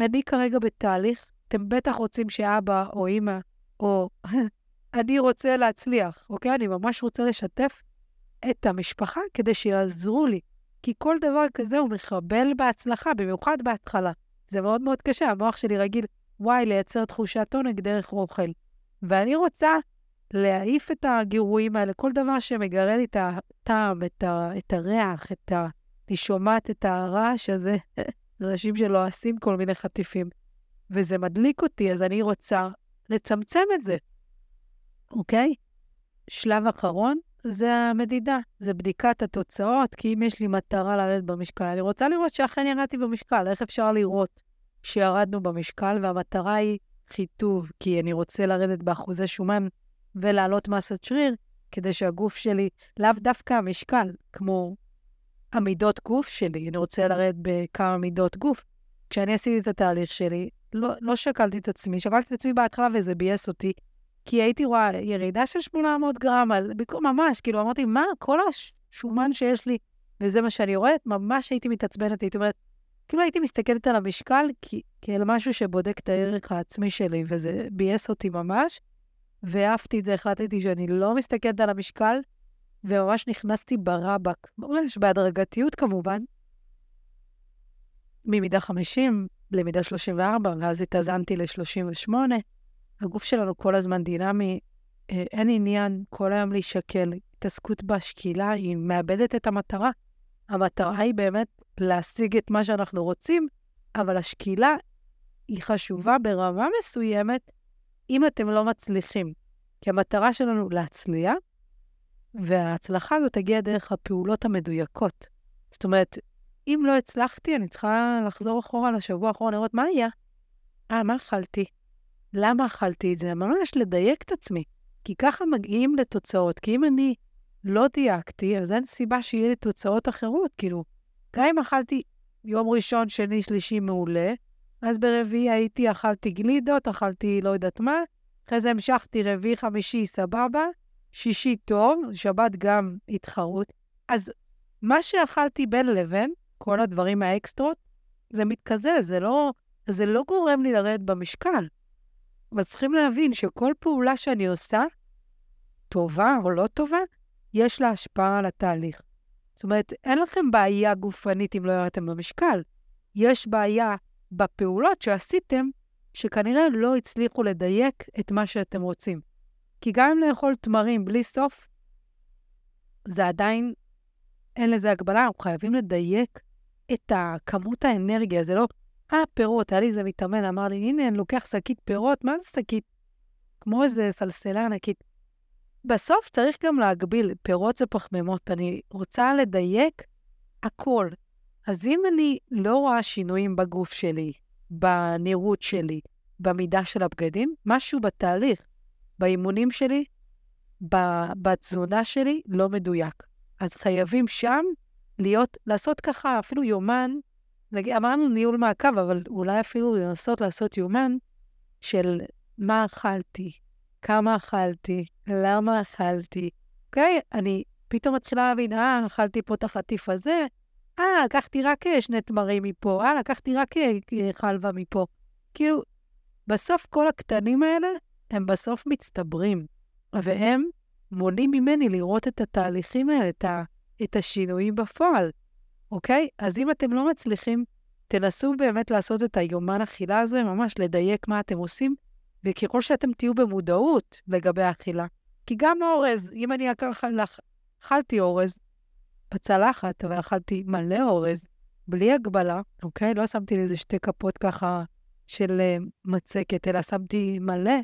אני כרגע בתהליך, אתם בטח רוצים שאבא או אימא או *laughs* אני רוצה להצליח, אוקיי? אני ממש רוצה לשתף את המשפחה כדי שיעזרו לי. כי כל דבר כזה הוא מחבל בהצלחה, במיוחד בהתחלה. זה מאוד מאוד קשה, המוח שלי רגיל, וואי, לייצר תחושת עונג דרך אוכל. ואני רוצה להעיף את הגירויים האלה, כל דבר שמגרה לי את הטעם, את, ה, את הריח, את ה... אני שומעת את הרעש הזה, *laughs* אנשים שלועסים כל מיני חטיפים, וזה מדליק אותי, אז אני רוצה לצמצם את זה. אוקיי? שלב אחרון זה המדידה, זה בדיקת התוצאות, כי אם יש לי מטרה לרדת במשקל, אני רוצה לראות שאכן ירדתי במשקל. איך אפשר לראות שירדנו במשקל, והמטרה היא חיטוב, כי אני רוצה לרדת באחוזי שומן ולהעלות מסת שריר, כדי שהגוף שלי, לאו דווקא המשקל, כמו המידות גוף שלי, אני רוצה לרדת בכמה מידות גוף. כשאני עשיתי את התהליך שלי, לא, לא שקלתי את עצמי, שקלתי את עצמי בהתחלה וזה ביאס אותי, כי הייתי רואה ירידה של 800 גרם, על, ממש, כאילו אמרתי, מה, כל השומן שיש לי, וזה מה שאני רואה, ממש הייתי מתעצבנת, הייתי אומרת, כאילו הייתי מסתכלת על המשקל כאל משהו שבודק את הערך העצמי שלי, וזה ביאס אותי ממש, ואהבתי את זה, החלטתי שאני לא מסתכלת על המשקל, וממש נכנסתי ברבק, ממש בהדרגתיות כמובן, ממידה 50 למידה 34, ואז התאזנתי ל-38. הגוף שלנו כל הזמן דינמי, אה, אין עניין כל היום להישקל. התעסקות בשקילה, היא מאבדת את המטרה. המטרה היא באמת להשיג את מה שאנחנו רוצים, אבל השקילה היא חשובה ברמה מסוימת אם אתם לא מצליחים. כי המטרה שלנו להצליח, וההצלחה הזאת תגיע דרך הפעולות המדויקות. זאת אומרת, אם לא הצלחתי, אני צריכה לחזור אחורה לשבוע האחרון, לראות מה היה. אה, מה אכלתי? למה אכלתי את זה? ממש לדייק את עצמי. כי ככה מגיעים לתוצאות. כי אם אני לא דייקתי, אז אין סיבה שיהיה לי תוצאות אחרות. כאילו, גם אם אכלתי יום ראשון, שני, שלישי מעולה. אז ברביעי הייתי, אכלתי גלידות, אכלתי לא יודעת מה. אחרי זה המשכתי רביעי, חמישי, סבבה. שישי טוב, שבת גם התחרות. אז מה שאכלתי בין לבין, כל הדברים האקסטרות, זה מתקזז, זה לא, זה לא גורם לי לרדת במשקל. אבל צריכים להבין שכל פעולה שאני עושה, טובה או לא טובה, יש לה השפעה על התהליך. זאת אומרת, אין לכם בעיה גופנית אם לא ירדתם במשקל. יש בעיה בפעולות שעשיתם, שכנראה לא הצליחו לדייק את מה שאתם רוצים. כי גם אם לאכול תמרים בלי סוף, זה עדיין, אין לזה הגבלה, אנחנו חייבים לדייק את כמות האנרגיה. זה לא, אה, פירות, היה לי איזה מתאמן, אמר לי, הנה, אני לוקח שקית פירות, מה זה שקית? כמו איזה סלסלה ענקית. בסוף צריך גם להגביל, פירות זה פחמימות. אני רוצה לדייק הכל. אז אם אני לא רואה שינויים בגוף שלי, בנראות שלי, במידה של הבגדים, משהו בתהליך, באימונים שלי, בתזונה שלי, לא מדויק. אז חייבים שם להיות, לעשות ככה אפילו יומן, נגיד, אמרנו ניהול מעקב, אבל אולי אפילו לנסות לעשות יומן של מה אכלתי, כמה אכלתי, למה אכלתי, אוקיי? אני פתאום מתחילה להבין, אה, אכלתי פה את החטיף הזה, אה, לקחתי רק שני תמרים מפה, אה, לקחתי רק חלבה מפה. כאילו, בסוף כל הקטנים האלה, הם בסוף מצטברים, והם מונעים ממני לראות את התהליכים האלה, את, ה, את השינויים בפועל, אוקיי? אז אם אתם לא מצליחים, תנסו באמת לעשות את היומן אכילה הזה, ממש לדייק מה אתם עושים, וככל שאתם תהיו במודעות לגבי האכילה, כי גם אורז, אם אני אכלתי אורז בצלחת, אבל אכלתי מלא אורז, בלי הגבלה, אוקיי? לא שמתי לי איזה שתי כפות ככה של uh, מצקת, אלא שמתי מלא,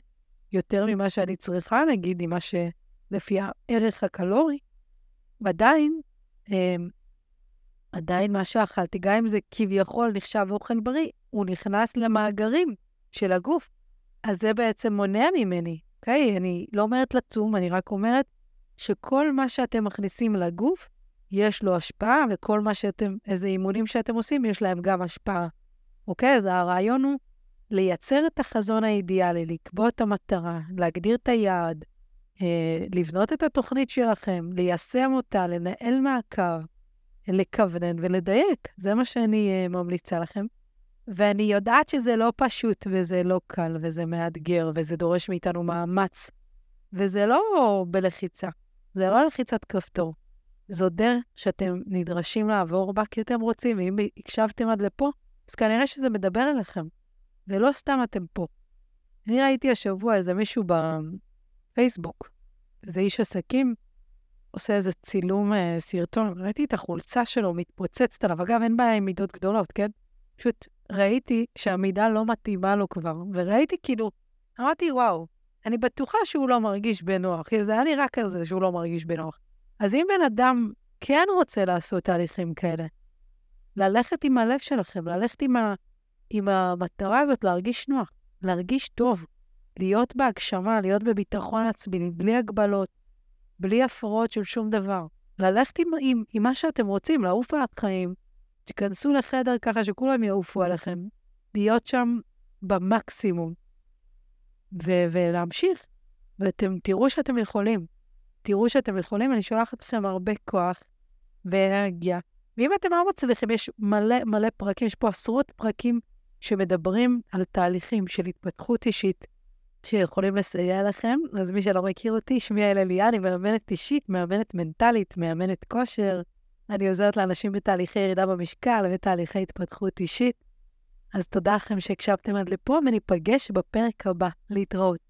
יותר ממה שאני צריכה, נגיד, ממה שלפי הערך הקלורי, עדיין, um, עדיין מה שאכלתי, גם אם זה כביכול נחשב אוכל בריא, הוא נכנס למאגרים של הגוף. אז זה בעצם מונע ממני, אוקיי? אני לא אומרת לצום, אני רק אומרת שכל מה שאתם מכניסים לגוף, יש לו השפעה, וכל מה שאתם, איזה אימונים שאתם עושים, יש להם גם השפעה. אוקיי? אז הרעיון הוא לייצר את החזון האידיאלי, לקבוע את המטרה, להגדיר את היעד, אה, לבנות את התוכנית שלכם, ליישם אותה, לנהל מעקב, לכוונן ולדייק. זה מה שאני אה, ממליצה לכם. ואני יודעת שזה לא פשוט, וזה לא קל, וזה מאתגר, וזה דורש מאיתנו מאמץ, וזה לא בלחיצה, זה לא לחיצת כפתור. זו דרך שאתם נדרשים לעבור בה כי אתם רוצים, ואם הקשבתם עד לפה, אז כנראה שזה מדבר אליכם, ולא סתם אתם פה. אני ראיתי השבוע איזה מישהו בפייסבוק, איזה איש עסקים, עושה איזה צילום אה, סרטון, ראיתי את החולצה שלו מתפוצצת עליו. אגב, אין בעיה עם מידות גדולות, כן? פשוט ראיתי שהמידה לא מתאימה לו כבר, וראיתי כאילו, אמרתי, וואו, אני בטוחה שהוא לא מרגיש בנוח, כי זה היה נראה כזה שהוא לא מרגיש בנוח. אז אם בן אדם כן רוצה לעשות תהליכים כאלה, ללכת עם הלב שלכם, ללכת עם, ה, עם המטרה הזאת, להרגיש נוח, להרגיש טוב, להיות בהגשמה, להיות בביטחון עצמי, בלי הגבלות, בלי הפרעות של שום דבר. ללכת עם, עם, עם מה שאתם רוצים, לעוף על החיים, תיכנסו לחדר ככה שכולם יעופו עליכם, להיות שם במקסימום, ו- ולהמשיך, ואתם תראו שאתם יכולים. תראו שאתם יכולים, אני שולחת לכם הרבה כוח ואנרגיה. ואם אתם לא מצליחים, יש מלא מלא פרקים, יש פה עשרות פרקים שמדברים על תהליכים של התפתחות אישית שיכולים לסייע לכם. אז מי שלא מכיר אותי, שמי אל אליה, אני מאמנת אישית, מאמנת מנטלית, מאמנת כושר. אני עוזרת לאנשים בתהליכי ירידה במשקל ותהליכי התפתחות אישית. אז תודה לכם שהקשבתם עד לפה, וניפגש בפרק הבא. להתראות.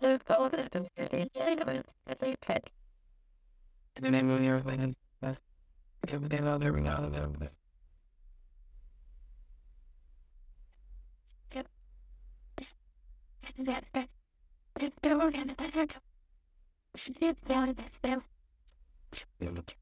Those policies and cities and governments that they pet. In the name of the earth and best, give them all their renown and their best. That, that, that, that, that, that, that, that, that, that, that, that, that, that, that, that, that,